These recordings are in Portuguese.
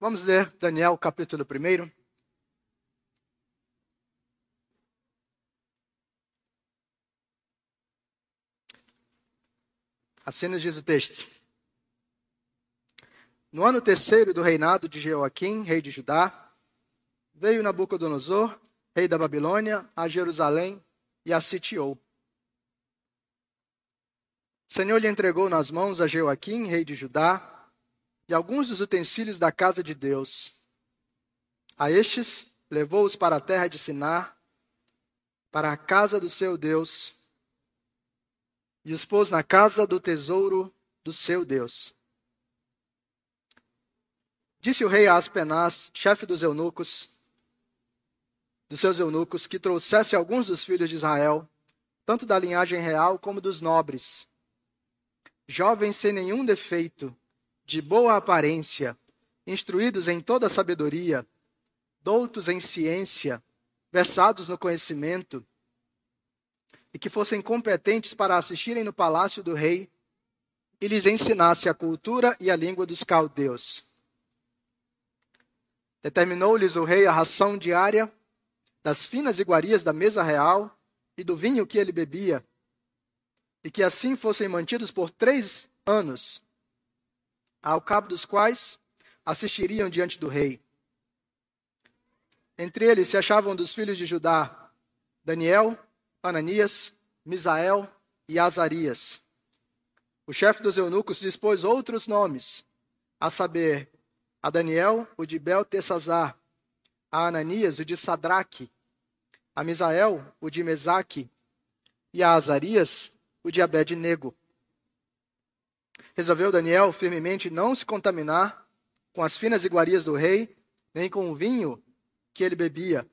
Vamos ler Daniel, capítulo 1. Assim nos diz o texto. No ano terceiro do reinado de Jeoaquim, rei de Judá, veio Nabucodonosor, rei da Babilônia, a Jerusalém e a sitiou. O Senhor lhe entregou nas mãos a Jeoaquim, rei de Judá, e alguns dos utensílios da casa de Deus. A estes levou-os para a terra de Sinar, para a casa do seu Deus, e os pôs na casa do tesouro do seu Deus. Disse o rei a Aspenaz, chefe dos eunucos, dos seus eunucos, que trouxesse alguns dos filhos de Israel, tanto da linhagem real como dos nobres, jovens sem nenhum defeito, de boa aparência, instruídos em toda sabedoria, doutos em ciência, versados no conhecimento, e que fossem competentes para assistirem no palácio do rei e lhes ensinasse a cultura e a língua dos caldeus. Determinou-lhes o rei a ração diária das finas iguarias da mesa real e do vinho que ele bebia, e que assim fossem mantidos por três anos, ao cabo dos quais assistiriam diante do rei. Entre eles se achavam dos filhos de Judá Daniel, Ananias, Misael e Azarias. O chefe dos eunucos dispôs outros nomes, a saber, a Daniel, o de Beltesazar, a Ananias, o de Sadraque, a Misael, o de Mesaque, e a Azarias, o de Abed-nego. Resolveu Daniel firmemente não se contaminar com as finas iguarias do rei, nem com o vinho que ele bebia.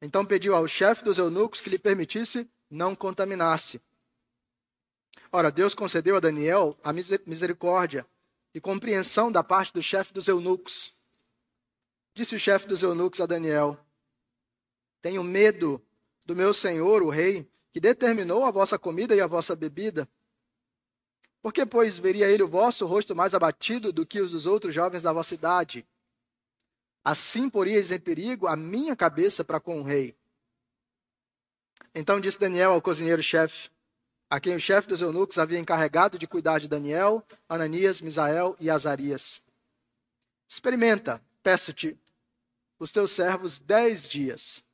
Então pediu ao chefe dos eunucos que lhe permitisse não contaminar-se. Ora, Deus concedeu a Daniel a misericórdia e compreensão da parte do chefe dos eunucos. Disse o chefe dos eunucos a Daniel: Tenho medo do meu senhor, o rei, que determinou a vossa comida e a vossa bebida por que, pois, veria ele o vosso rosto mais abatido do que os dos outros jovens da vossa idade? Assim poríeis em perigo a minha cabeça para com o rei. Então disse Daniel ao cozinheiro-chefe, a quem o chefe dos eunucos havia encarregado de cuidar de Daniel, Ananias, Misael e Azarias. Experimenta, peço-te, os teus servos dez dias,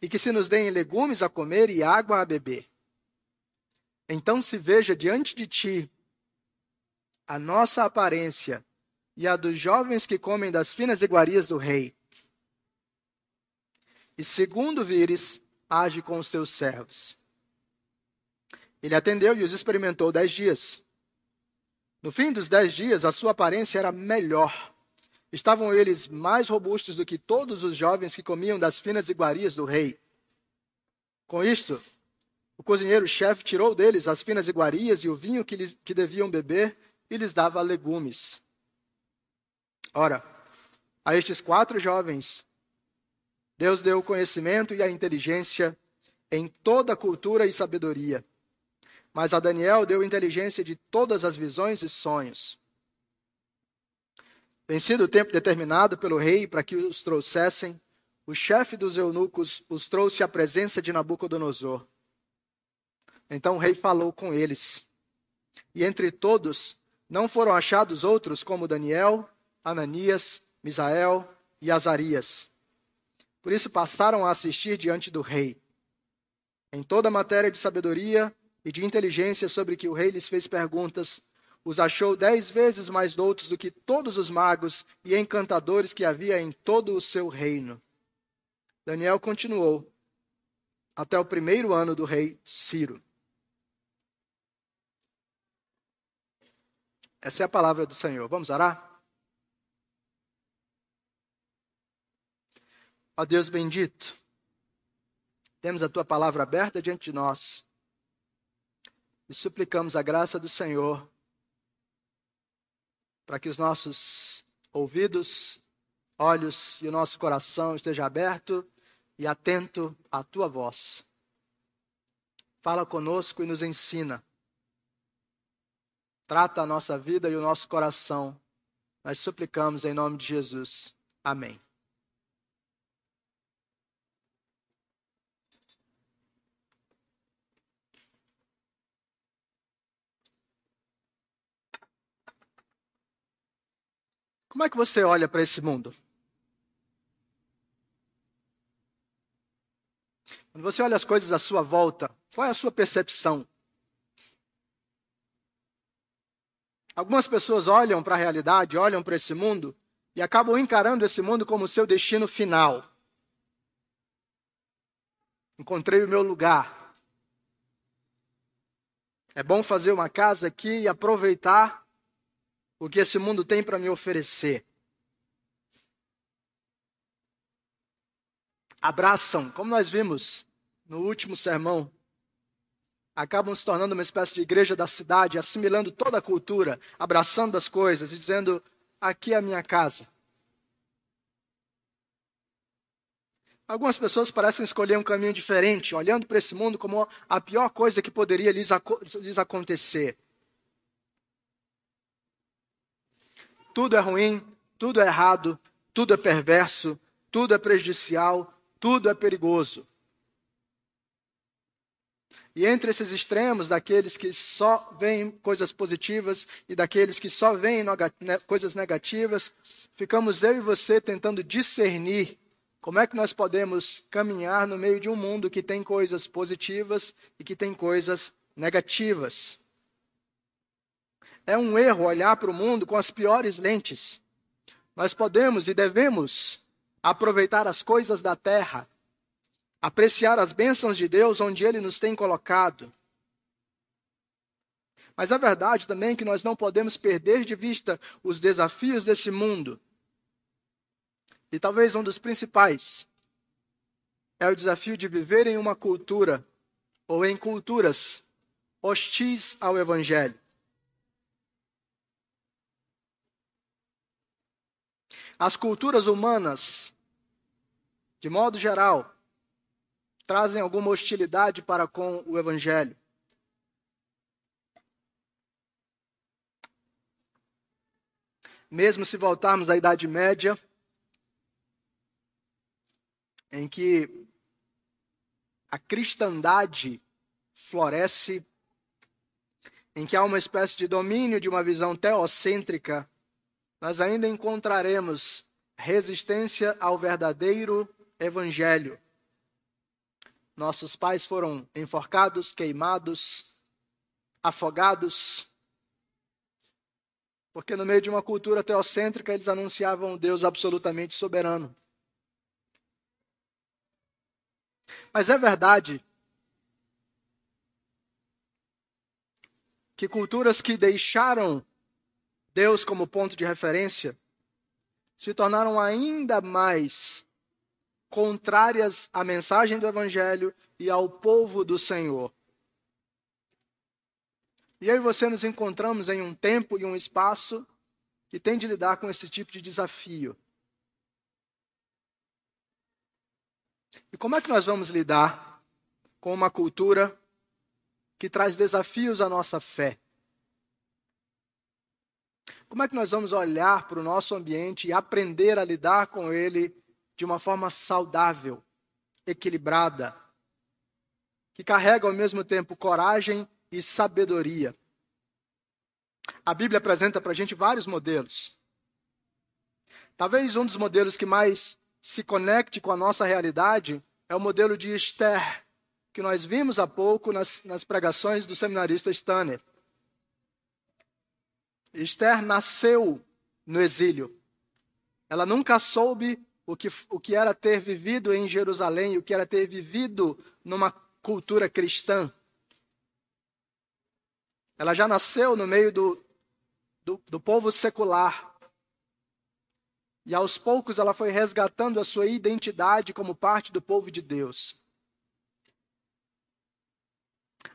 e que se nos deem legumes a comer e água a beber então se veja diante de ti a nossa aparência e a dos jovens que comem das finas iguarias do rei. E segundo vires, age com os teus servos. Ele atendeu e os experimentou dez dias. No fim dos dez dias, a sua aparência era melhor. Estavam eles mais robustos do que todos os jovens que comiam das finas iguarias do rei. Com isto, o cozinheiro-chefe tirou deles as finas iguarias e o vinho que, lhes, que deviam beber e lhes dava legumes. Ora, a estes quatro jovens, Deus deu o conhecimento e a inteligência em toda cultura e sabedoria. Mas a Daniel deu inteligência de todas as visões e sonhos. Vencido o tempo determinado pelo rei para que os trouxessem, o chefe dos eunucos os trouxe à presença de Nabucodonosor. Então o rei falou com eles. E entre todos não foram achados outros como Daniel, Ananias, Misael e Azarias. Por isso passaram a assistir diante do rei. Em toda a matéria de sabedoria e de inteligência sobre que o rei lhes fez perguntas, os achou dez vezes mais doutos do que todos os magos e encantadores que havia em todo o seu reino. Daniel continuou até o primeiro ano do rei Ciro. Essa é a palavra do Senhor. Vamos orar? Ó Deus bendito, temos a tua palavra aberta diante de nós e suplicamos a graça do Senhor para que os nossos ouvidos, olhos e o nosso coração esteja aberto e atento à tua voz. Fala conosco e nos ensina Trata a nossa vida e o nosso coração, Nós suplicamos em nome de Jesus. Amém. Como é que você olha para esse mundo? Quando você olha as coisas à sua volta, qual é a sua percepção? Algumas pessoas olham para a realidade, olham para esse mundo e acabam encarando esse mundo como seu destino final. Encontrei o meu lugar. É bom fazer uma casa aqui e aproveitar o que esse mundo tem para me oferecer. Abraçam, como nós vimos no último sermão, acabam se tornando uma espécie de igreja da cidade, assimilando toda a cultura, abraçando as coisas e dizendo: aqui é a minha casa. Algumas pessoas parecem escolher um caminho diferente, olhando para esse mundo como a pior coisa que poderia lhes, lhes acontecer. Tudo é ruim, tudo é errado, tudo é perverso, tudo é prejudicial, tudo é perigoso. E entre esses extremos, daqueles que só veem coisas positivas e daqueles que só veem coisas negativas, ficamos eu e você tentando discernir como é que nós podemos caminhar no meio de um mundo que tem coisas positivas e que tem coisas negativas. É um erro olhar para o mundo com as piores lentes. Nós podemos e devemos aproveitar as coisas da terra, apreciar as bênçãos de Deus onde Ele nos tem colocado. Mas a verdade também é que nós não podemos perder de vista os desafios desse mundo. E talvez um dos principais é o desafio de viver em uma cultura ou em culturas hostis ao Evangelho. As culturas humanas, de modo geral, trazem alguma hostilidade para com o Evangelho. Mesmo se voltarmos à Idade Média, em que a cristandade floresce, em que há uma espécie de domínio de uma visão teocêntrica nós ainda encontraremos resistência ao verdadeiro evangelho. Nossos pais foram enforcados, queimados, afogados, porque no meio de uma cultura teocêntrica eles anunciavam um Deus absolutamente soberano. Mas é verdade que culturas que deixaram Deus como ponto de referência, se tornaram ainda mais contrárias à mensagem do Evangelho e ao povo do Senhor. E eu e você nos encontramos em um tempo e um espaço que tem de lidar com esse tipo de desafio. E como é que nós vamos lidar com uma cultura que traz desafios à nossa fé? Como é que nós vamos olhar para o nosso ambiente e aprender a lidar com ele de uma forma saudável, equilibrada, que carrega ao mesmo tempo coragem e sabedoria? A Bíblia apresenta para a gente vários modelos. Talvez um dos modelos que mais se conecte com a nossa realidade é o modelo de Esther, que nós vimos há pouco nas, nas pregações do seminarista Stanner. Esther nasceu no exílio. Ela nunca soube o que, o que era ter vivido em Jerusalém, o que era ter vivido numa cultura cristã. Ela já nasceu no meio do, do, do povo secular. E aos poucos ela foi resgatando a sua identidade como parte do povo de Deus.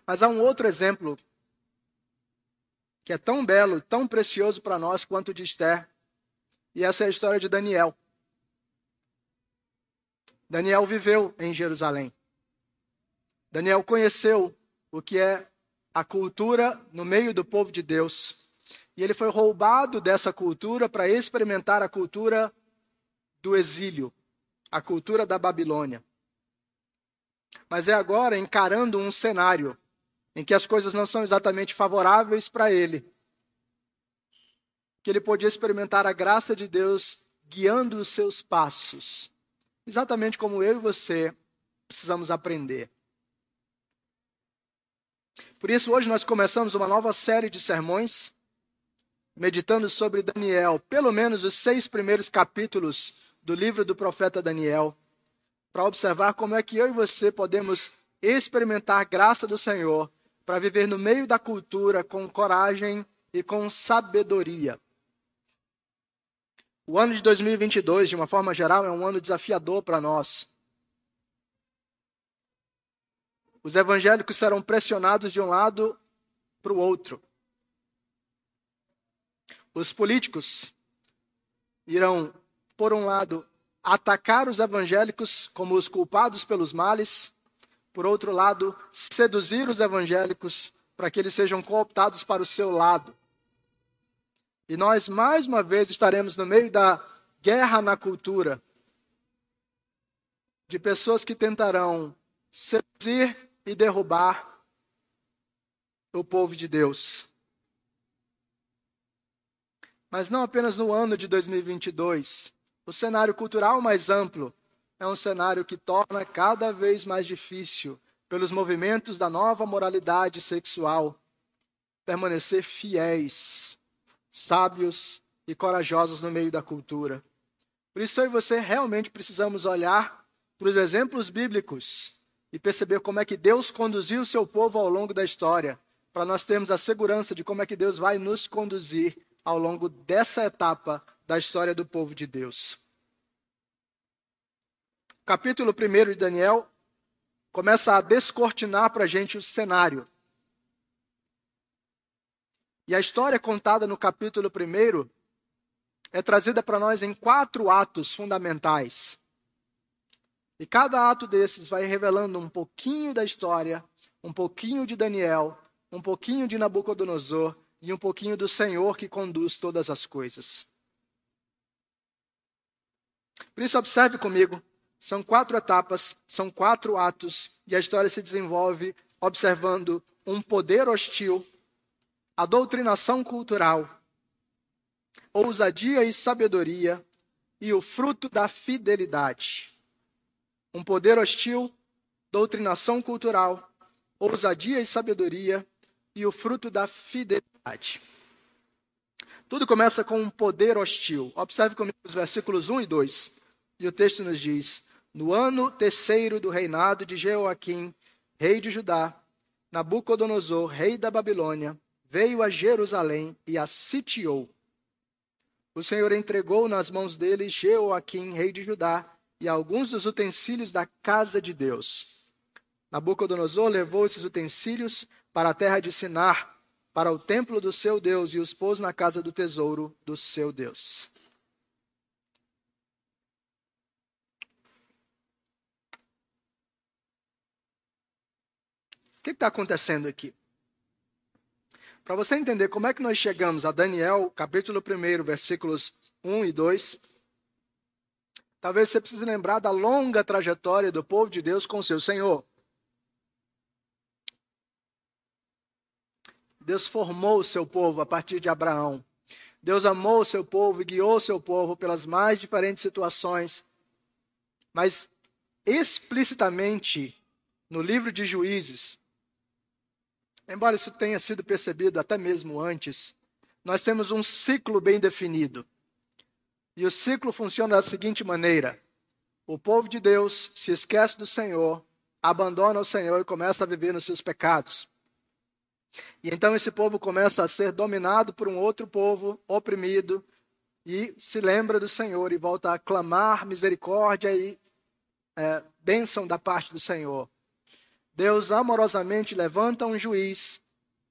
Mas há um outro exemplo que é tão belo, tão precioso para nós quanto o de Esther. E essa é a história de Daniel. Daniel viveu em Jerusalém. Daniel conheceu o que é a cultura no meio do povo de Deus. e ele foi roubado dessa cultura para experimentar a cultura do exílio, a cultura da Babilônia. Mas é agora encarando um cenário em que as coisas não são exatamente favoráveis para ele, que ele podia experimentar a graça de Deus guiando os seus passos, exatamente como eu e você precisamos aprender. Por isso, hoje nós começamos uma nova série de sermões, meditando sobre Daniel, pelo menos os seis primeiros capítulos do livro do profeta Daniel, para observar como é que eu e você podemos experimentar graça do Senhor para viver no meio da cultura com coragem e com sabedoria. O ano de 2022, de uma forma geral, é um ano desafiador para nós. Os evangélicos serão pressionados de um lado para o outro. Os políticos irão, por um lado, atacar os evangélicos como os culpados pelos males, por outro lado, seduzir os evangélicos para que eles sejam cooptados para o seu lado. E nós, mais uma vez, estaremos no meio da guerra na cultura de pessoas que tentarão seduzir e derrubar o povo de Deus. Mas não apenas no ano de 2022. O cenário cultural mais amplo é um cenário que torna cada vez mais difícil, pelos movimentos da nova moralidade sexual, permanecer fiéis sábios e corajosos no meio da cultura. Por isso eu e você realmente precisamos olhar para os exemplos bíblicos e perceber como é que Deus conduziu o seu povo ao longo da história, para nós termos a segurança de como é que Deus vai nos conduzir ao longo dessa etapa da história do povo de Deus. capítulo 1 de Daniel começa a descortinar para a gente o cenário. E a história contada no capítulo 1 é trazida para nós em quatro atos fundamentais. E cada ato desses vai revelando um pouquinho da história, um pouquinho de Daniel, um pouquinho de Nabucodonosor e um pouquinho do Senhor que conduz todas as coisas. Por isso, observe comigo: são quatro etapas, são quatro atos, e a história se desenvolve observando um poder hostil a doutrinação cultural, ousadia e sabedoria e o fruto da fidelidade. Um poder hostil, doutrinação cultural, ousadia e sabedoria e o fruto da fidelidade. Tudo começa com um poder hostil. Observe comigo os versículos 1 e 2. E o texto nos diz: No ano terceiro do reinado de Jeoaquim, rei de Judá, Nabucodonosor, rei da Babilônia, veio a Jerusalém e a sitiou. O Senhor entregou nas mãos dele Jeoaquim, rei de Judá, e alguns dos utensílios da casa de Deus. Nabucodonosor levou esses utensílios para a terra de Sinar, para o templo do seu Deus, e os pôs na casa do tesouro do seu Deus. O que está acontecendo aqui? Para você entender como é que nós chegamos a Daniel, capítulo 1, versículos 1 e 2, talvez você precise lembrar da longa trajetória do povo de Deus com seu Senhor. Deus formou o seu povo a partir de Abraão. Deus amou o seu povo e guiou o seu povo pelas mais diferentes situações. Mas explicitamente no livro de Juízes, embora isso tenha sido percebido até mesmo antes, nós temos um ciclo bem definido. E o ciclo funciona da seguinte maneira: o povo de Deus se esquece do Senhor, abandona o Senhor e começa a viver nos seus pecados. E então esse povo começa a ser dominado por um outro povo oprimido e se lembra do Senhor e volta a clamar misericórdia e é, bênção da parte do Senhor. Deus amorosamente levanta um juiz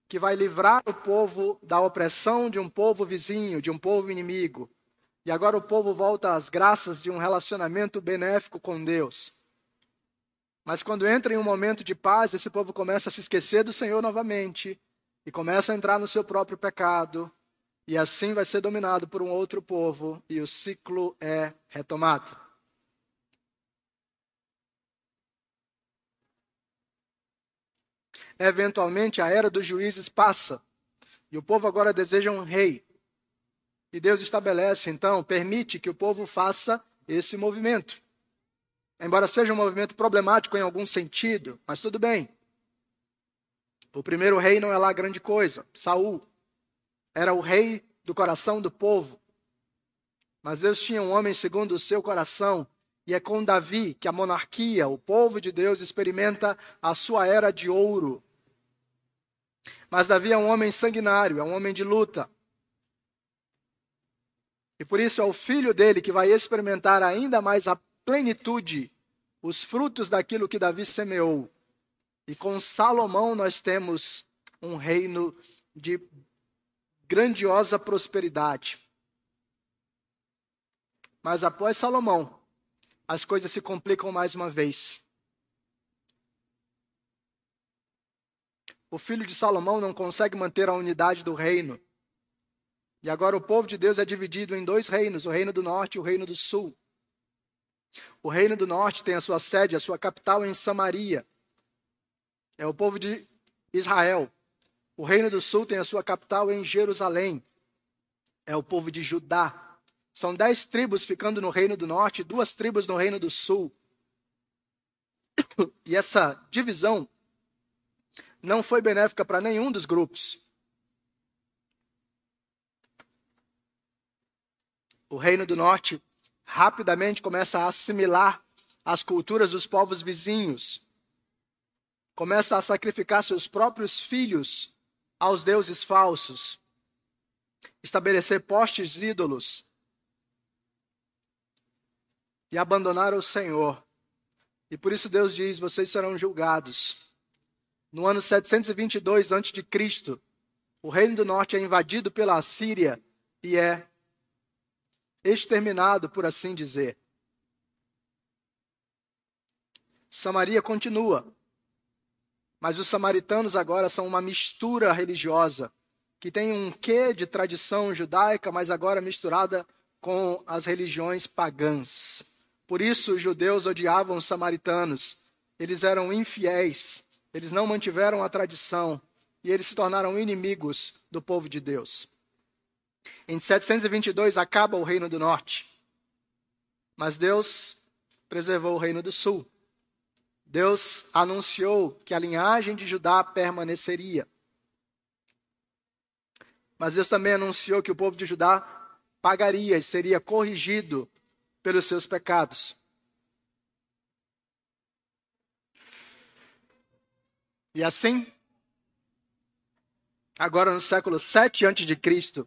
que vai livrar o povo da opressão de um povo vizinho, de um povo inimigo. E agora o povo volta às graças de um relacionamento benéfico com Deus. Mas quando entra em um momento de paz, esse povo começa a se esquecer do Senhor novamente e começa a entrar no seu próprio pecado e assim vai ser dominado por um outro povo e o ciclo é retomado. Eventualmente, a era dos juízes passa e o povo agora deseja um rei. E Deus estabelece, então, permite que o povo faça esse movimento. Embora seja um movimento problemático em algum sentido, mas tudo bem. O primeiro rei não é lá grande coisa. Saul era o rei do coração do povo. Mas Deus tinha um homem segundo o seu coração, e é com Davi que a monarquia, o povo de Deus, experimenta a sua era de ouro. Mas Davi é um homem sanguinário, é um homem de luta. E por isso é o filho dele que vai experimentar ainda mais a plenitude, os frutos daquilo que Davi semeou. E com Salomão nós temos um reino de grandiosa prosperidade. Mas após Salomão, as coisas se complicam mais uma vez. O filho de Salomão não consegue manter a unidade do reino. E agora o povo de Deus é dividido em dois reinos, o reino do norte e o reino do sul. O reino do norte tem a sua sede, a sua capital em Samaria. É o povo de Israel. O reino do sul tem a sua capital em Jerusalém. É o povo de Judá. São dez tribos ficando no reino do norte, duas tribos no reino do sul. E essa divisão não foi benéfica para nenhum dos grupos. O reino do norte rapidamente começa a assimilar as culturas dos povos vizinhos, começa a sacrificar seus próprios filhos aos deuses falsos, estabelecer postes ídolos e abandonar o Senhor. E por isso Deus diz: vocês serão julgados. No ano 722 a.C., o reino do norte é invadido pela Assíria e é exterminado, por assim dizer. Samaria continua mas os samaritanos agora são uma mistura religiosa, que tem um quê de tradição judaica, mas agora misturada com as religiões pagãs. Por isso os judeus odiavam os samaritanos. Eles eram infiéis, eles não mantiveram a tradição e eles se tornaram inimigos do povo de Deus. Em 722 acaba o reino do norte, mas Deus preservou o reino do sul. Deus anunciou que a linhagem de Judá permaneceria. Mas Deus também anunciou que o povo de Judá pagaria e seria corrigido pelos seus pecados. E assim, agora no século 7 a.C.,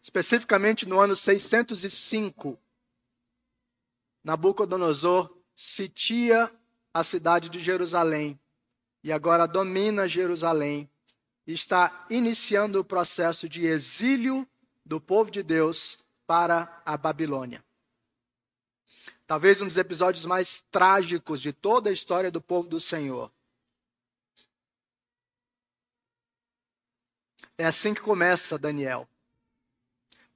especificamente no ano 605, Nabucodonosor sitia a cidade de Jerusalém e agora domina Jerusalém e está iniciando o processo de exílio do povo de Deus para a Babilônia. Talvez um dos episódios mais trágicos de toda a história do povo do Senhor. É assim que começa Daniel.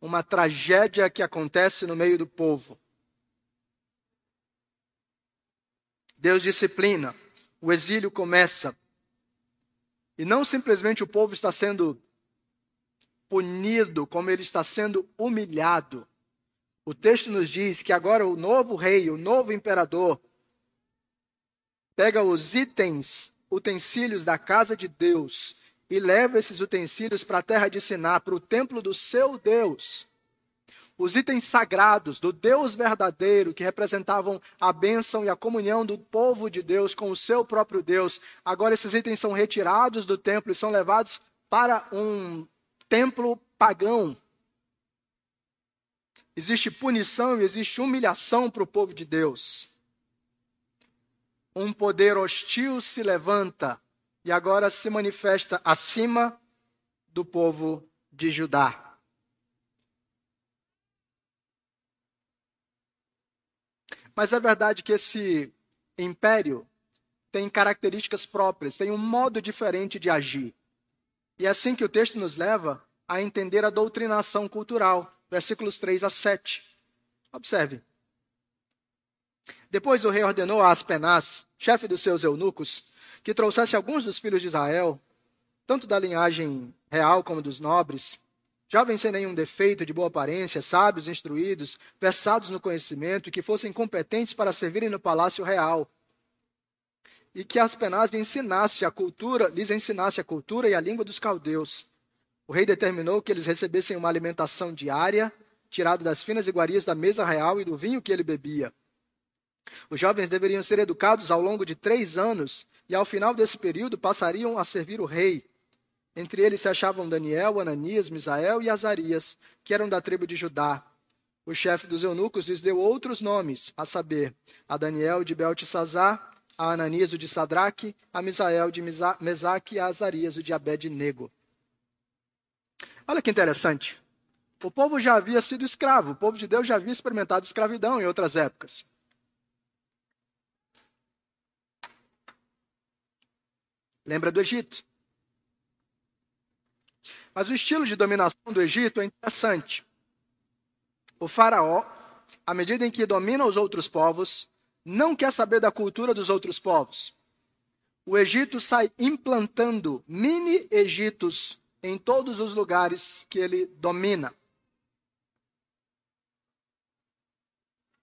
Uma tragédia que acontece no meio do povo. Deus disciplina, o exílio começa. E não simplesmente o povo está sendo punido, como ele está sendo humilhado. O texto nos diz que agora o novo rei, o novo imperador, pega os itens, utensílios da casa de Deus e leva esses utensílios para a terra de Siná, para o templo do seu Deus os itens sagrados do Deus verdadeiro, que representavam a bênção e a comunhão do povo de Deus com o seu próprio Deus, agora esses itens são retirados do templo e são levados para um templo pagão. Existe punição e existe humilhação para o povo de Deus. Um poder hostil se levanta e agora se manifesta acima do povo de Judá. Mas é verdade que esse império tem características próprias, tem um modo diferente de agir. E é assim que o texto nos leva a entender a doutrinação cultural. Versículos 3 a 7. Observe. Depois o rei ordenou a Aspenaz, chefe dos seus eunucos, que trouxesse alguns dos filhos de Israel, tanto da linhagem real como dos nobres, jovens sem nenhum defeito, de boa aparência, sábios, instruídos, versados no conhecimento, e que fossem competentes para servirem no palácio real. E que Aspenaz ensinasse a cultura, lhes ensinasse a cultura e a língua dos caldeus. O rei determinou que eles recebessem uma alimentação diária, tirada das finas iguarias da mesa real e do vinho que ele bebia. Os jovens deveriam ser educados ao longo de três anos e, ao final desse período, passariam a servir o rei. Entre eles se achavam Daniel, Ananias, Misael e Azarias, que eram da tribo de Judá. O chefe dos eunucos lhes deu outros nomes, a saber, a Daniel de Beltesazar, a Ananias o de Sadraque, a Misael de Mesaque e a Azarias o de Abed-Nego. Olha que interessante. O povo já havia sido escravo, o povo de Deus já havia experimentado escravidão em outras épocas. Lembra do Egito? Mas o estilo de dominação do Egito é interessante. O faraó, à medida em que domina os outros povos, não quer saber da cultura dos outros povos. O Egito sai implantando mini-Egitos em todos os lugares que ele domina.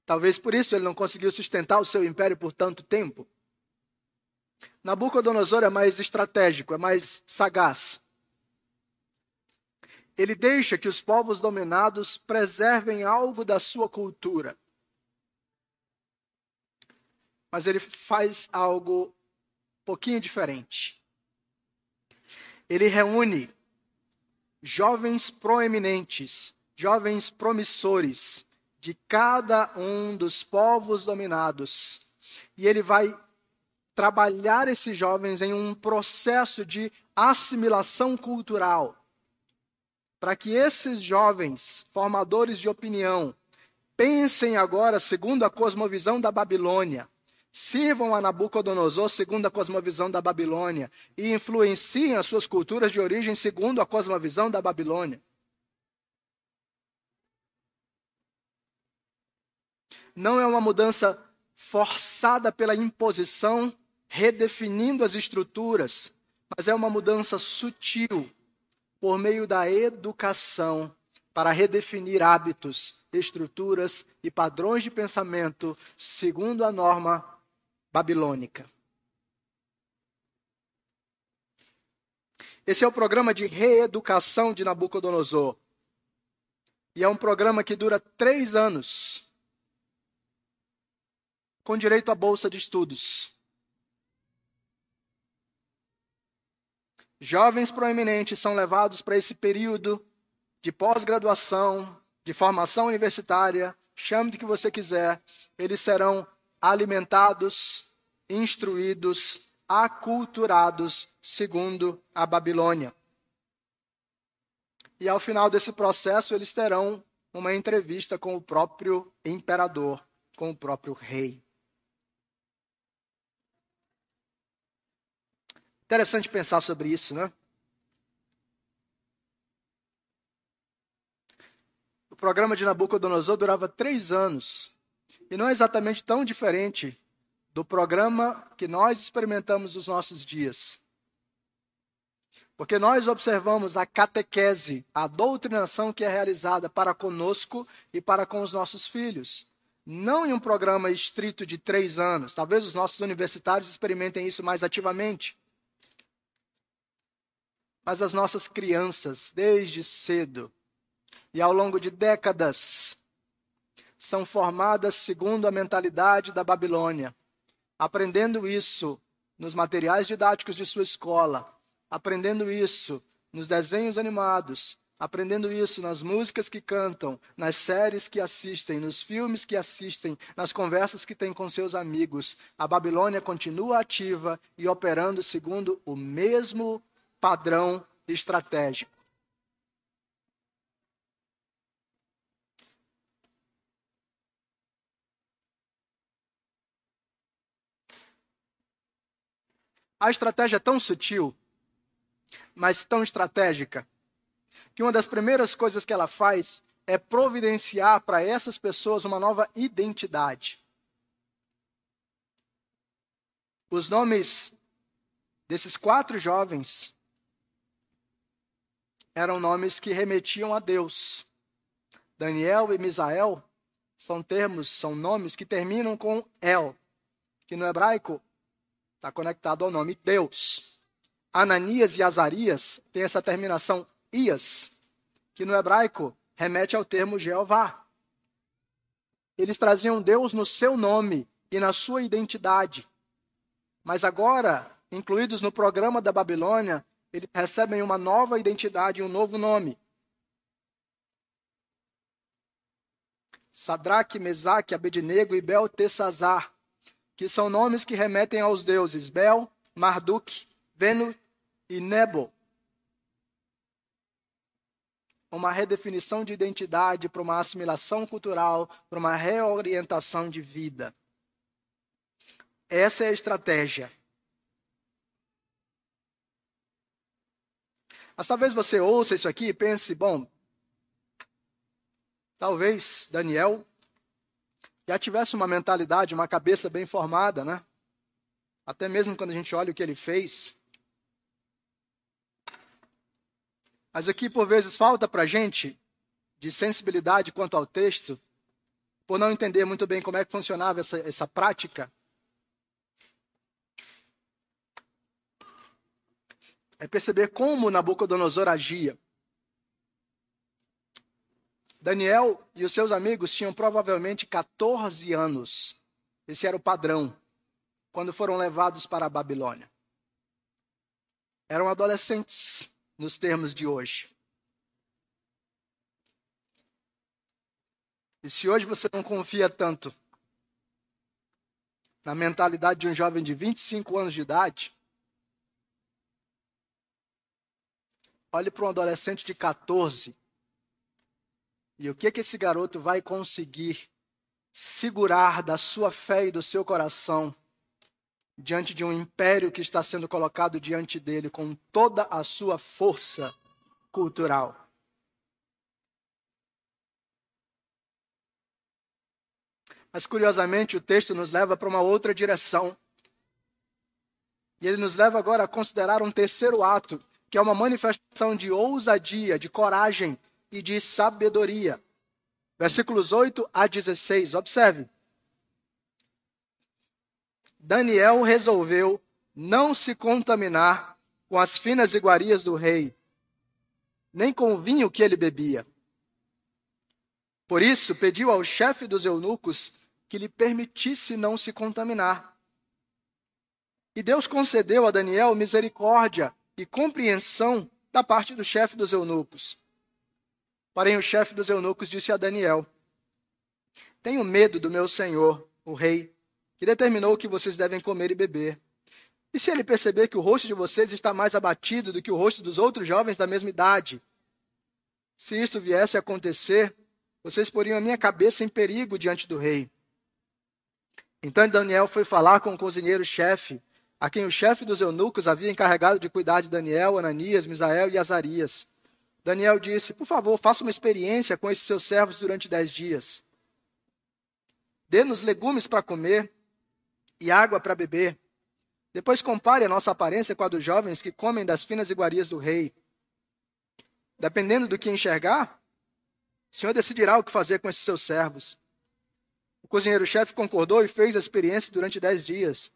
Talvez por isso ele não conseguiu sustentar o seu império por tanto tempo. Nabucodonosor é mais estratégico, é mais sagaz ele deixa que os povos dominados preservem algo da sua cultura. Mas ele faz algo um pouquinho diferente. Ele reúne jovens proeminentes, jovens promissores de cada um dos povos dominados. E ele vai trabalhar esses jovens em um processo de assimilação cultural para que esses jovens formadores de opinião pensem agora segundo a cosmovisão da Babilônia, sirvam a Nabucodonosor segundo a cosmovisão da Babilônia e influenciem as suas culturas de origem segundo a cosmovisão da Babilônia. Não é uma mudança forçada pela imposição, redefinindo as estruturas, mas é uma mudança sutil, por meio da educação para redefinir hábitos, estruturas e padrões de pensamento segundo a norma babilônica. Esse é o programa de reeducação de Nabucodonosor. E é um programa que dura três anos, com direito à bolsa de estudos. Jovens proeminentes são levados para esse período de pós-graduação, de formação universitária, chame de que você quiser, eles serão alimentados, instruídos, aculturados segundo a Babilônia. E ao final desse processo, eles terão uma entrevista com o próprio imperador, com o próprio rei. Interessante pensar sobre isso, né? O programa de Nabucodonosor durava três anos. E não é exatamente tão diferente do programa que nós experimentamos nos nossos dias. Porque nós observamos a catequese, a doutrinação que é realizada para conosco e para com os nossos filhos. Não em um programa estrito de três anos. Talvez os nossos universitários experimentem isso mais ativamente mas as nossas crianças, desde cedo e ao longo de décadas, são formadas segundo a mentalidade da Babilônia, aprendendo isso nos materiais didáticos de sua escola, aprendendo isso nos desenhos animados, aprendendo isso nas músicas que cantam, nas séries que assistem, nos filmes que assistem, nas conversas que têm com seus amigos. A Babilônia continua ativa e operando segundo o mesmo padrão estratégico. A estratégia é tão sutil, mas tão estratégica, que uma das primeiras coisas que ela faz é providenciar para essas pessoas uma nova identidade. Os nomes desses quatro jovens eram nomes que remetiam a Deus. Daniel e Misael são termos, são nomes que terminam com El, que no hebraico está conectado ao nome Deus. Ananias e Azarias têm essa terminação Ias, que no hebraico remete ao termo Jeová. Eles traziam Deus no seu nome e na sua identidade. Mas agora, incluídos no programa da Babilônia, eles recebem uma nova identidade e um novo nome. Sadraque, Mesaque, Abednego e Beltesazar, que são nomes que remetem aos deuses Bel, Marduk, Venu e Nebo. Uma redefinição de identidade para uma assimilação cultural, para uma reorientação de vida. Essa é a estratégia. Mas talvez você ouça isso aqui e pense, bom, talvez Daniel já tivesse uma mentalidade, uma cabeça bem formada, né? Até mesmo quando a gente olha o que ele fez. Mas aqui, por vezes, falta para a gente de sensibilidade quanto ao texto, por não entender muito bem como é que funcionava essa, essa prática. É perceber como Nabucodonosor agia. Daniel e os seus amigos tinham provavelmente 14 anos. Esse era o padrão quando foram levados para a Babilônia. Eram adolescentes, nos termos de hoje. E se hoje você não confia tanto na mentalidade de um jovem de 25 anos de idade, olhe para um adolescente de 14 e o que que esse garoto vai conseguir segurar da sua fé e do seu coração diante de um império que está sendo colocado diante dele com toda a sua força cultural? Mas curiosamente, o texto nos leva para uma outra direção. E ele nos leva agora a considerar um terceiro ato, que é uma manifestação de ousadia, de coragem e de sabedoria. Versículos 8 a 16, observe. Daniel resolveu não se contaminar com as finas iguarias do rei, nem com o vinho que ele bebia. Por isso, pediu ao chefe dos eunucos que lhe permitisse não se contaminar. E Deus concedeu a Daniel misericórdia e compreensão da parte do chefe dos eunucos. Porém, o chefe dos eunucos disse a Daniel: Tenho medo do meu senhor, o rei, que determinou o que vocês devem comer e beber. E se ele perceber que o rosto de vocês está mais abatido do que o rosto dos outros jovens da mesma idade? Se isto viesse a acontecer, vocês poriam a minha cabeça em perigo diante do rei. Então Daniel foi falar com o cozinheiro-chefe, a quem o chefe dos eunucos havia encarregado de cuidar de Daniel, Ananias, Misael e Azarias. Daniel disse: Por favor, faça uma experiência com esses seus servos durante dez dias. Dê-nos legumes para comer e água para beber. Depois compare a nossa aparência com a dos jovens que comem das finas iguarias do rei. Dependendo do que enxergar, o Senhor decidirá o que fazer com esses seus servos. O cozinheiro-chefe concordou e fez a experiência durante dez dias.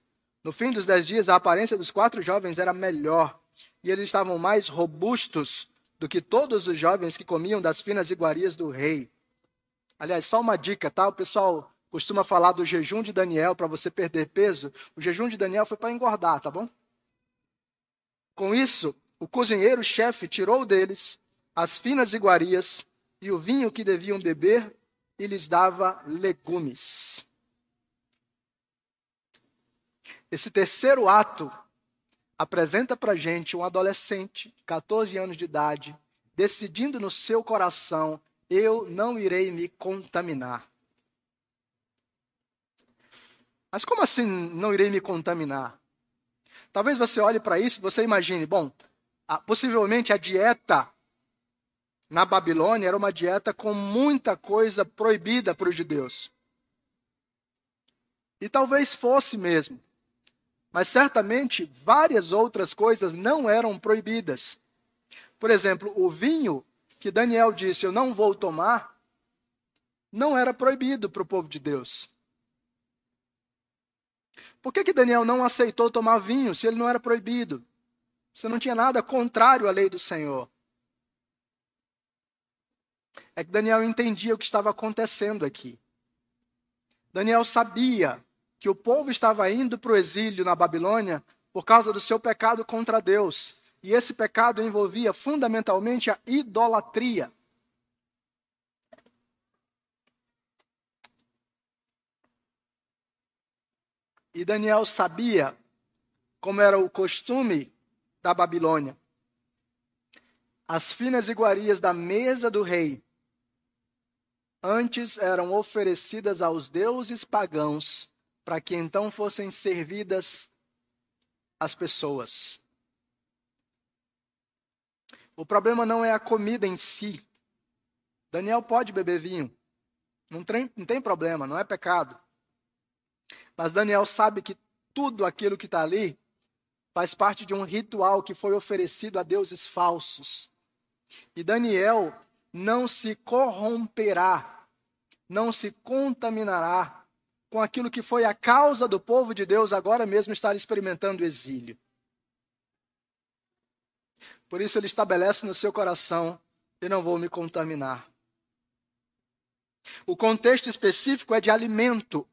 No fim dos dez dias, a aparência dos quatro jovens era melhor e eles estavam mais robustos do que todos os jovens que comiam das finas iguarias do rei. Aliás, só uma dica, tá? O pessoal costuma falar do jejum de Daniel para você perder peso. O jejum de Daniel foi para engordar, tá bom? Com isso, o cozinheiro-chefe tirou deles as finas iguarias e o vinho que deviam beber e lhes dava legumes. Esse terceiro ato apresenta para gente um adolescente, 14 anos de idade, decidindo no seu coração: eu não irei me contaminar. Mas como assim não irei me contaminar? Talvez você olhe para isso e você imagine, bom, possivelmente a dieta na Babilônia era uma dieta com muita coisa proibida para os judeus. E talvez fosse mesmo. Mas certamente várias outras coisas não eram proibidas. Por exemplo, o vinho que Daniel disse: Eu não vou tomar, não era proibido para o povo de Deus. Por que, que Daniel não aceitou tomar vinho se ele não era proibido? Se não tinha nada contrário à lei do Senhor. É que Daniel entendia o que estava acontecendo aqui. Daniel sabia que o povo estava indo para o exílio na Babilônia por causa do seu pecado contra Deus. E esse pecado envolvia fundamentalmente a idolatria. E Daniel sabia como era o costume da Babilônia. As finas iguarias da mesa do rei antes eram oferecidas aos deuses pagãos para que então fossem servidas às pessoas. O problema não é a comida em si. Daniel pode beber vinho. Não tem, não tem problema, não é pecado. Mas Daniel sabe que tudo aquilo que está ali faz parte de um ritual que foi oferecido a deuses falsos. E Daniel não se corromperá, não se contaminará com aquilo que foi a causa do povo de Deus agora mesmo estar experimentando exílio. Por isso ele estabelece no seu coração: eu não vou me contaminar. O contexto específico é de alimento,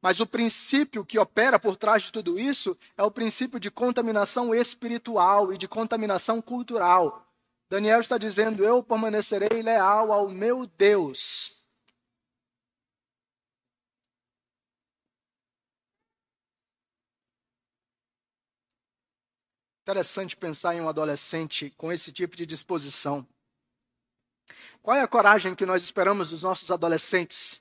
mas o princípio que opera por trás de tudo isso é o princípio de contaminação espiritual e de contaminação cultural. Daniel está dizendo: Eu permanecerei leal ao meu Deus. Interessante pensar em um adolescente com esse tipo de disposição. Qual é a coragem que nós esperamos dos nossos adolescentes?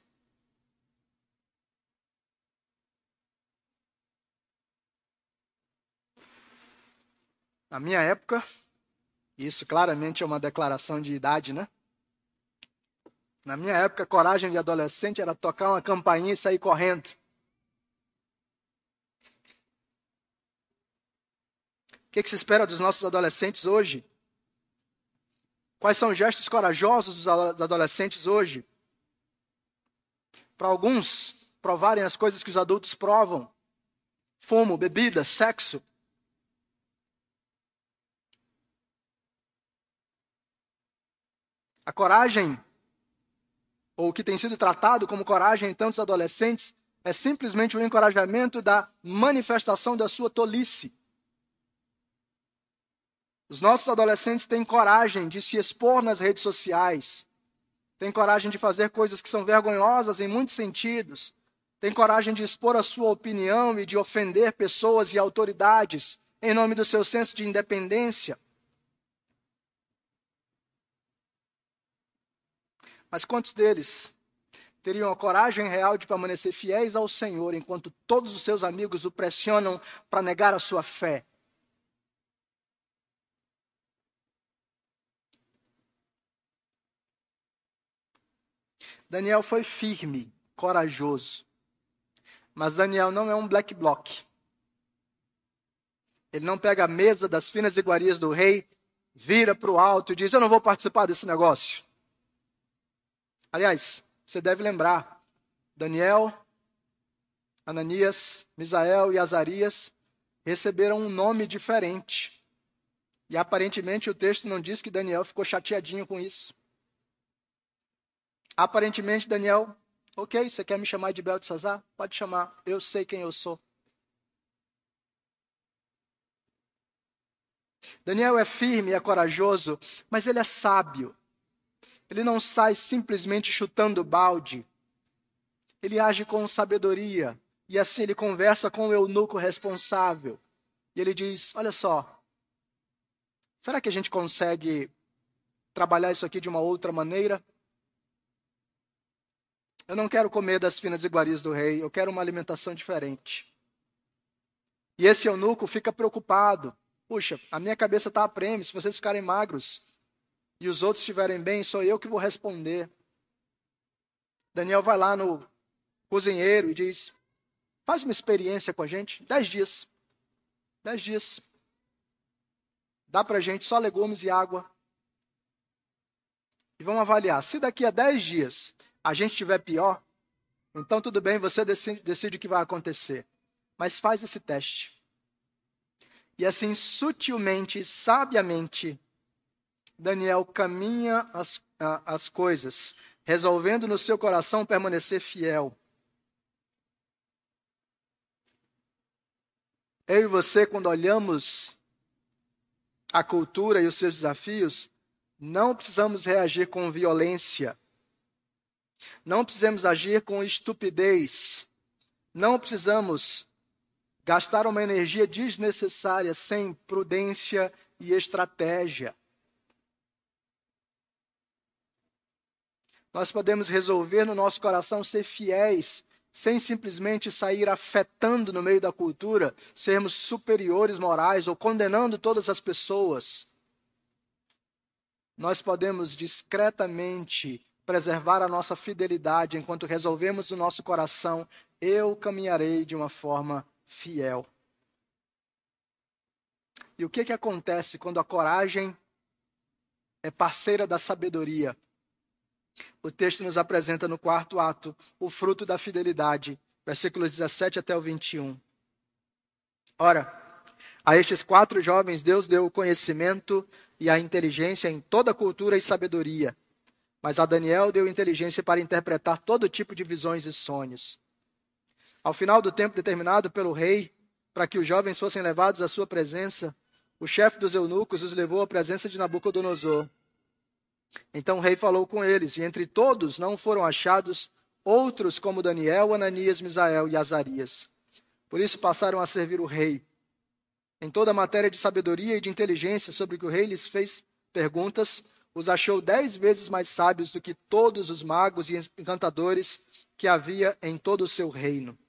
Na minha época, isso claramente é uma declaração de idade, né? Na minha época, coragem de adolescente era tocar uma campainha e sair correndo. O que, que se espera dos nossos adolescentes hoje? Quais são os gestos corajosos dos adolescentes hoje? Para alguns, provarem as coisas que os adultos provam: fumo, bebida, sexo. A coragem, ou o que tem sido tratado como coragem em tantos adolescentes, é simplesmente o encorajamento da manifestação da sua tolice. Os nossos adolescentes têm coragem de se expor nas redes sociais, têm coragem de fazer coisas que são vergonhosas em muitos sentidos, têm coragem de expor a sua opinião e de ofender pessoas e autoridades em nome do seu senso de independência. Mas quantos deles teriam a coragem real de permanecer fiéis ao Senhor enquanto todos os seus amigos o pressionam para negar a sua fé? Daniel foi firme, corajoso. Mas Daniel não é um black bloc. Ele não pega a mesa das finas iguarias do rei, vira para o alto e diz: Eu não vou participar desse negócio. Aliás, você deve lembrar: Daniel, Ananias, Misael e Azarias receberam um nome diferente. E aparentemente o texto não diz que Daniel ficou chateadinho com isso. Aparentemente, Daniel, ok, você quer me chamar de Beltesazar? Pode chamar, eu sei quem eu sou. Daniel é firme, é corajoso, mas ele é sábio. Ele não sai simplesmente chutando balde. Ele age com sabedoria. E assim ele conversa com o eunuco responsável. E ele diz: Olha só, será que a gente consegue trabalhar isso aqui de uma outra maneira? Eu não quero comer das finas iguarias do rei, eu quero uma alimentação diferente. E esse eunuco fica preocupado. Puxa, a minha cabeça está a prêmio se vocês ficarem magros. e os outros estiverem bem, sou eu que vou responder. Daniel vai lá no cozinheiro e diz: Faz uma experiência com a gente, dez dias. Dez dias. Dá para gente só legumes e água. E vamos avaliar. Se daqui a dez dias a gente estiver pior, então tudo bem, você decide, decide o que vai acontecer. Mas faz esse teste. E assim, sutilmente, sabiamente, Daniel caminha as, as coisas, resolvendo no seu coração permanecer fiel. Eu e você, quando olhamos a cultura e os seus desafios, não precisamos reagir com violência. Não precisamos agir com estupidez. Não precisamos gastar uma energia desnecessária sem prudência e estratégia. Nós podemos resolver no nosso coração ser fiéis, sem simplesmente sair afetando no meio da cultura, sermos superiores morais ou condenando todas as pessoas. Nós podemos discretamente preservar a nossa fidelidade enquanto resolvemos no nosso coração: eu caminharei de uma forma fiel. E o que, que acontece quando a coragem é parceira da sabedoria? O texto nos apresenta no quarto ato o fruto da fidelidade, versículos 17 até o 21. Ora, a estes quatro jovens Deus deu o conhecimento e a inteligência em toda cultura e sabedoria. Mas a Daniel deu inteligência para interpretar todo tipo de visões e sonhos. Ao final do tempo determinado pelo rei, para que os jovens fossem levados à sua presença, o chefe dos eunucos os levou à presença de Nabucodonosor. Então o rei falou com eles, e entre todos não foram achados outros como Daniel, Ananias, Misael e Azarias. Por isso passaram a servir o rei. Em toda a matéria de sabedoria e de inteligência sobre o que o rei lhes fez perguntas, os achou dez vezes mais sábios do que todos os magos e encantadores que havia em todo o seu reino.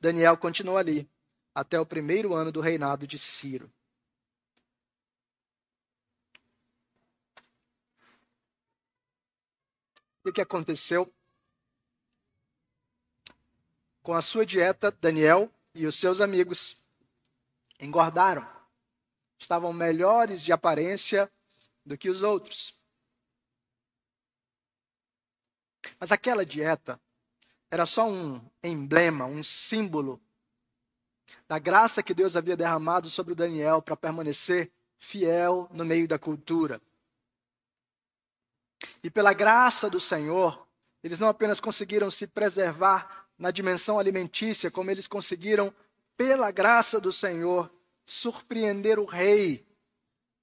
Daniel continuou ali até o primeiro ano do reinado de Ciro. O que aconteceu? Com a sua dieta, Daniel e os seus amigos engordaram. Estavam melhores de aparência do que os outros. Mas aquela dieta era só um emblema, um símbolo da graça que Deus havia derramado sobre Daniel para permanecer fiel no meio da cultura. E pela graça do Senhor, eles não apenas conseguiram se preservar na dimensão alimentícia, como eles conseguiram, pela graça do Senhor, surpreender o rei.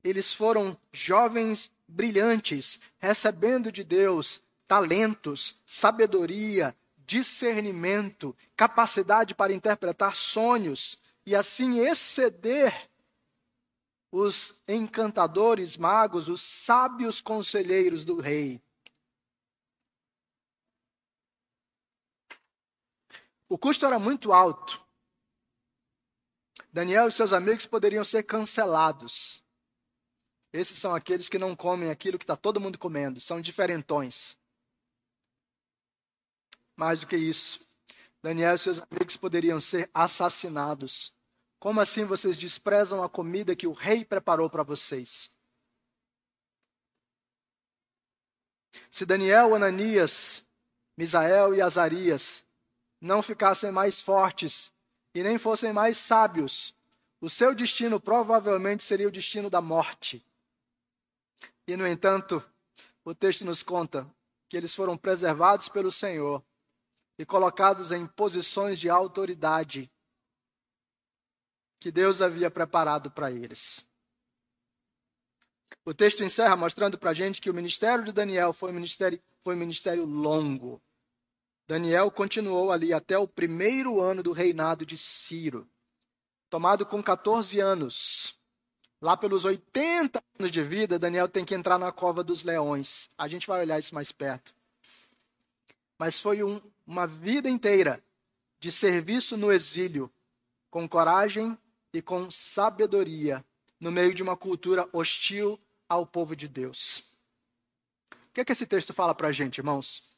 Eles foram jovens brilhantes, recebendo de Deus talentos, sabedoria, discernimento, capacidade para interpretar sonhos e assim exceder os encantadores magos, os sábios conselheiros do rei. O custo era muito alto. Daniel e seus amigos poderiam ser cancelados. Esses são aqueles que não comem aquilo que está todo mundo comendo, são diferentões. Mais do que isso, Daniel e seus amigos poderiam ser assassinados. Como assim vocês desprezam a comida que o rei preparou para vocês? Se Daniel, Ananias, Misael e Azarias não ficassem mais fortes e nem fossem mais sábios, o seu destino provavelmente seria o destino da morte. E, no entanto, o texto nos conta que eles foram preservados pelo Senhor e colocados em posições de autoridade que Deus havia preparado para eles. O texto encerra mostrando para a gente que o ministério de Daniel foi um ministério, foi um ministério longo. Daniel continuou ali até o primeiro ano do reinado de Ciro. Tomado com 14 anos, lá pelos 80 anos de vida, Daniel tem que entrar na cova dos leões. A gente vai olhar isso mais perto. Mas foi um, uma vida inteira de serviço no exílio, com coragem e com sabedoria no meio de uma cultura hostil ao povo de Deus. O que, é que esse texto fala para a gente, irmãos?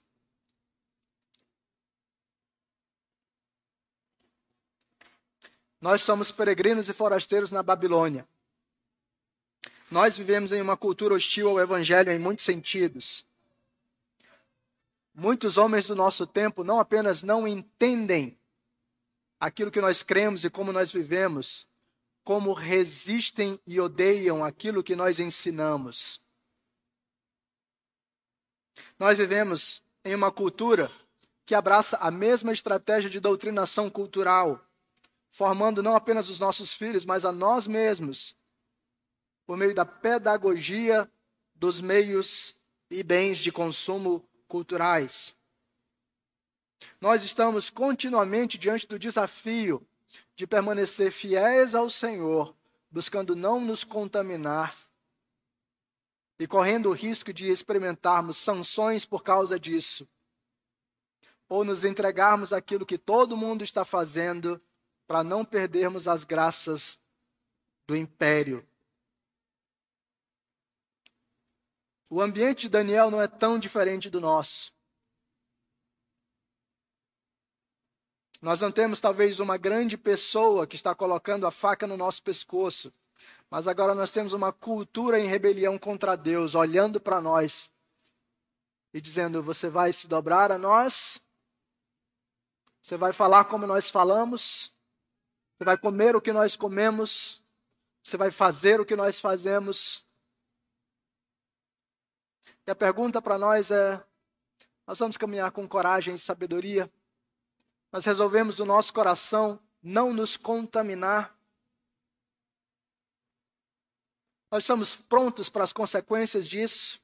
Nós somos peregrinos e forasteiros na Babilônia. Nós vivemos em uma cultura hostil ao Evangelho em muitos sentidos. Muitos homens do nosso tempo não apenas não entendem aquilo que nós cremos e como nós vivemos, como resistem e odeiam aquilo que nós ensinamos. Nós vivemos em uma cultura que abraça a mesma estratégia de doutrinação cultural, formando não apenas os nossos filhos, mas a nós mesmos, por meio da pedagogia dos meios e bens de consumo culturais. Nós estamos continuamente diante do desafio de permanecer fiéis ao Senhor, buscando não nos contaminar e correndo o risco de experimentarmos sanções por causa disso, ou nos entregarmos aquilo que todo mundo está fazendo para não perdermos as graças do império O ambiente de Daniel não é tão diferente do nosso. Nós não temos talvez uma grande pessoa que está colocando a faca no nosso pescoço, mas agora nós temos uma cultura em rebelião contra Deus, olhando para nós e dizendo: Você vai se dobrar a nós? Você vai falar como nós falamos? Você vai comer o que nós comemos? Você vai fazer o que nós fazemos? E a pergunta para nós é: nós vamos caminhar com coragem e sabedoria? Nós resolvemos o nosso coração não nos contaminar? Nós estamos prontos para as consequências disso?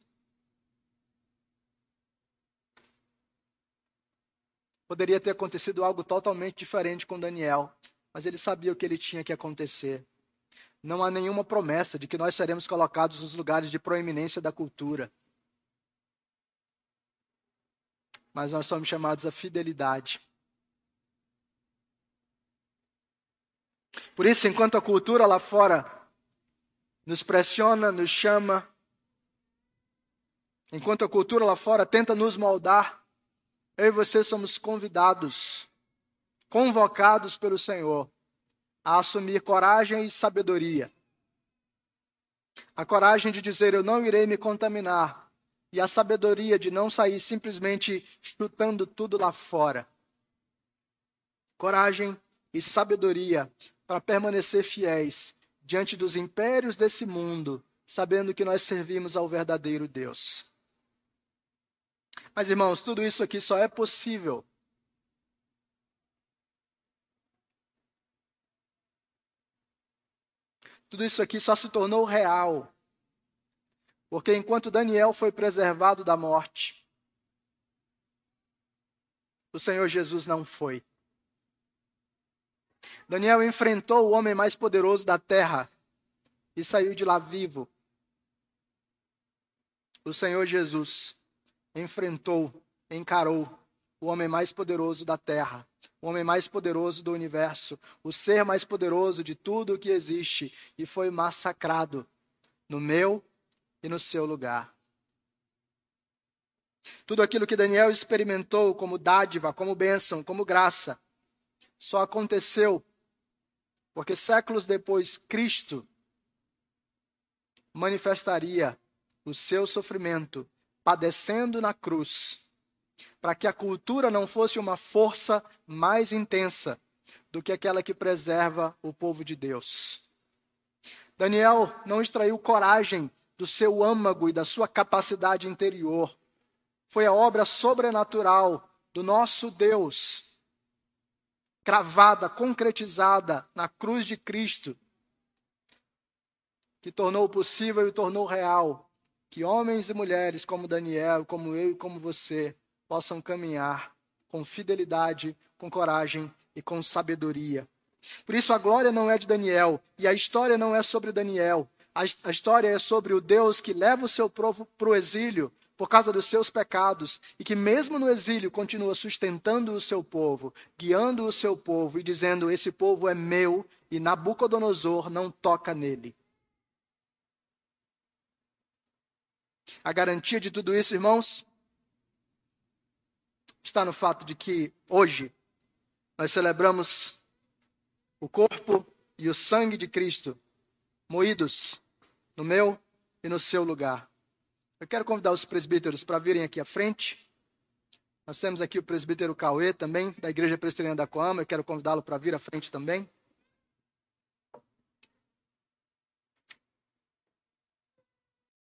Poderia ter acontecido algo totalmente diferente com Daniel, mas ele sabia o que ele tinha que acontecer. Não há nenhuma promessa de que nós seremos colocados nos lugares de proeminência da cultura. Mas nós somos chamados à fidelidade. Por isso, enquanto a cultura lá fora nos pressiona, nos chama, enquanto a cultura lá fora tenta nos moldar, eu e você somos convidados, convocados pelo Senhor a assumir coragem e sabedoria. A coragem de dizer: Eu não irei me contaminar e a sabedoria de não sair simplesmente chutando tudo lá fora. Coragem e sabedoria para permanecer fiéis diante dos impérios desse mundo, sabendo que nós servimos ao verdadeiro Deus. Mas, irmãos, tudo isso aqui só é possível Tudo isso aqui só se tornou real porque enquanto Daniel foi preservado da morte, o Senhor Jesus não foi. Daniel enfrentou o homem mais poderoso da terra e saiu de lá vivo. O Senhor Jesus enfrentou, encarou o homem mais poderoso da terra, o homem mais poderoso do universo, o ser mais poderoso de tudo o que existe, e foi massacrado no meu e no seu lugar. Tudo aquilo que Daniel experimentou como dádiva, como bênção, como graça, só aconteceu porque séculos depois Cristo manifestaria o seu sofrimento padecendo na cruz, para que a cultura não fosse uma força mais intensa do que aquela que preserva o povo de Deus. Daniel não extraiu coragem do seu âmago e da sua capacidade interior. Foi a obra sobrenatural do nosso Deus, cravada, concretizada na cruz de Cristo, que tornou possível e tornou real que homens e mulheres como Daniel, como eu e como você possam caminhar com fidelidade, com coragem e com sabedoria. Por isso a glória não é de Daniel e a história não é sobre Daniel, a, a história é sobre o Deus que leva o seu povo para o exílio por causa dos seus pecados e que, mesmo no exílio, continua sustentando o seu povo, guiando o seu povo e dizendo: Esse povo é meu e Nabucodonosor não toca nele. A garantia de tudo isso, irmãos, está no fato de que hoje nós celebramos o corpo e o sangue de Cristo moídos no meu e no seu lugar. Eu quero convidar os presbíteros para virem aqui à frente. Nós temos aqui o presbítero Cauê também, da Igreja Presbiteriana da Coama. Eu quero convidá-lo para vir à frente também.